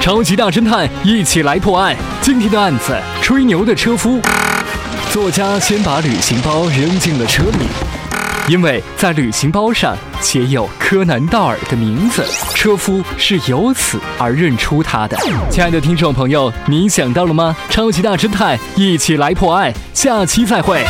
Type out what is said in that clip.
超级大侦探一起来破案。今天的案子吹牛的车夫。作家先把旅行包扔进了车里因为在旅行包上写有柯南道尔的名字车夫是由此而认出他的。亲爱的听众朋友你想到了吗？超级大侦探一起来破案下期再会。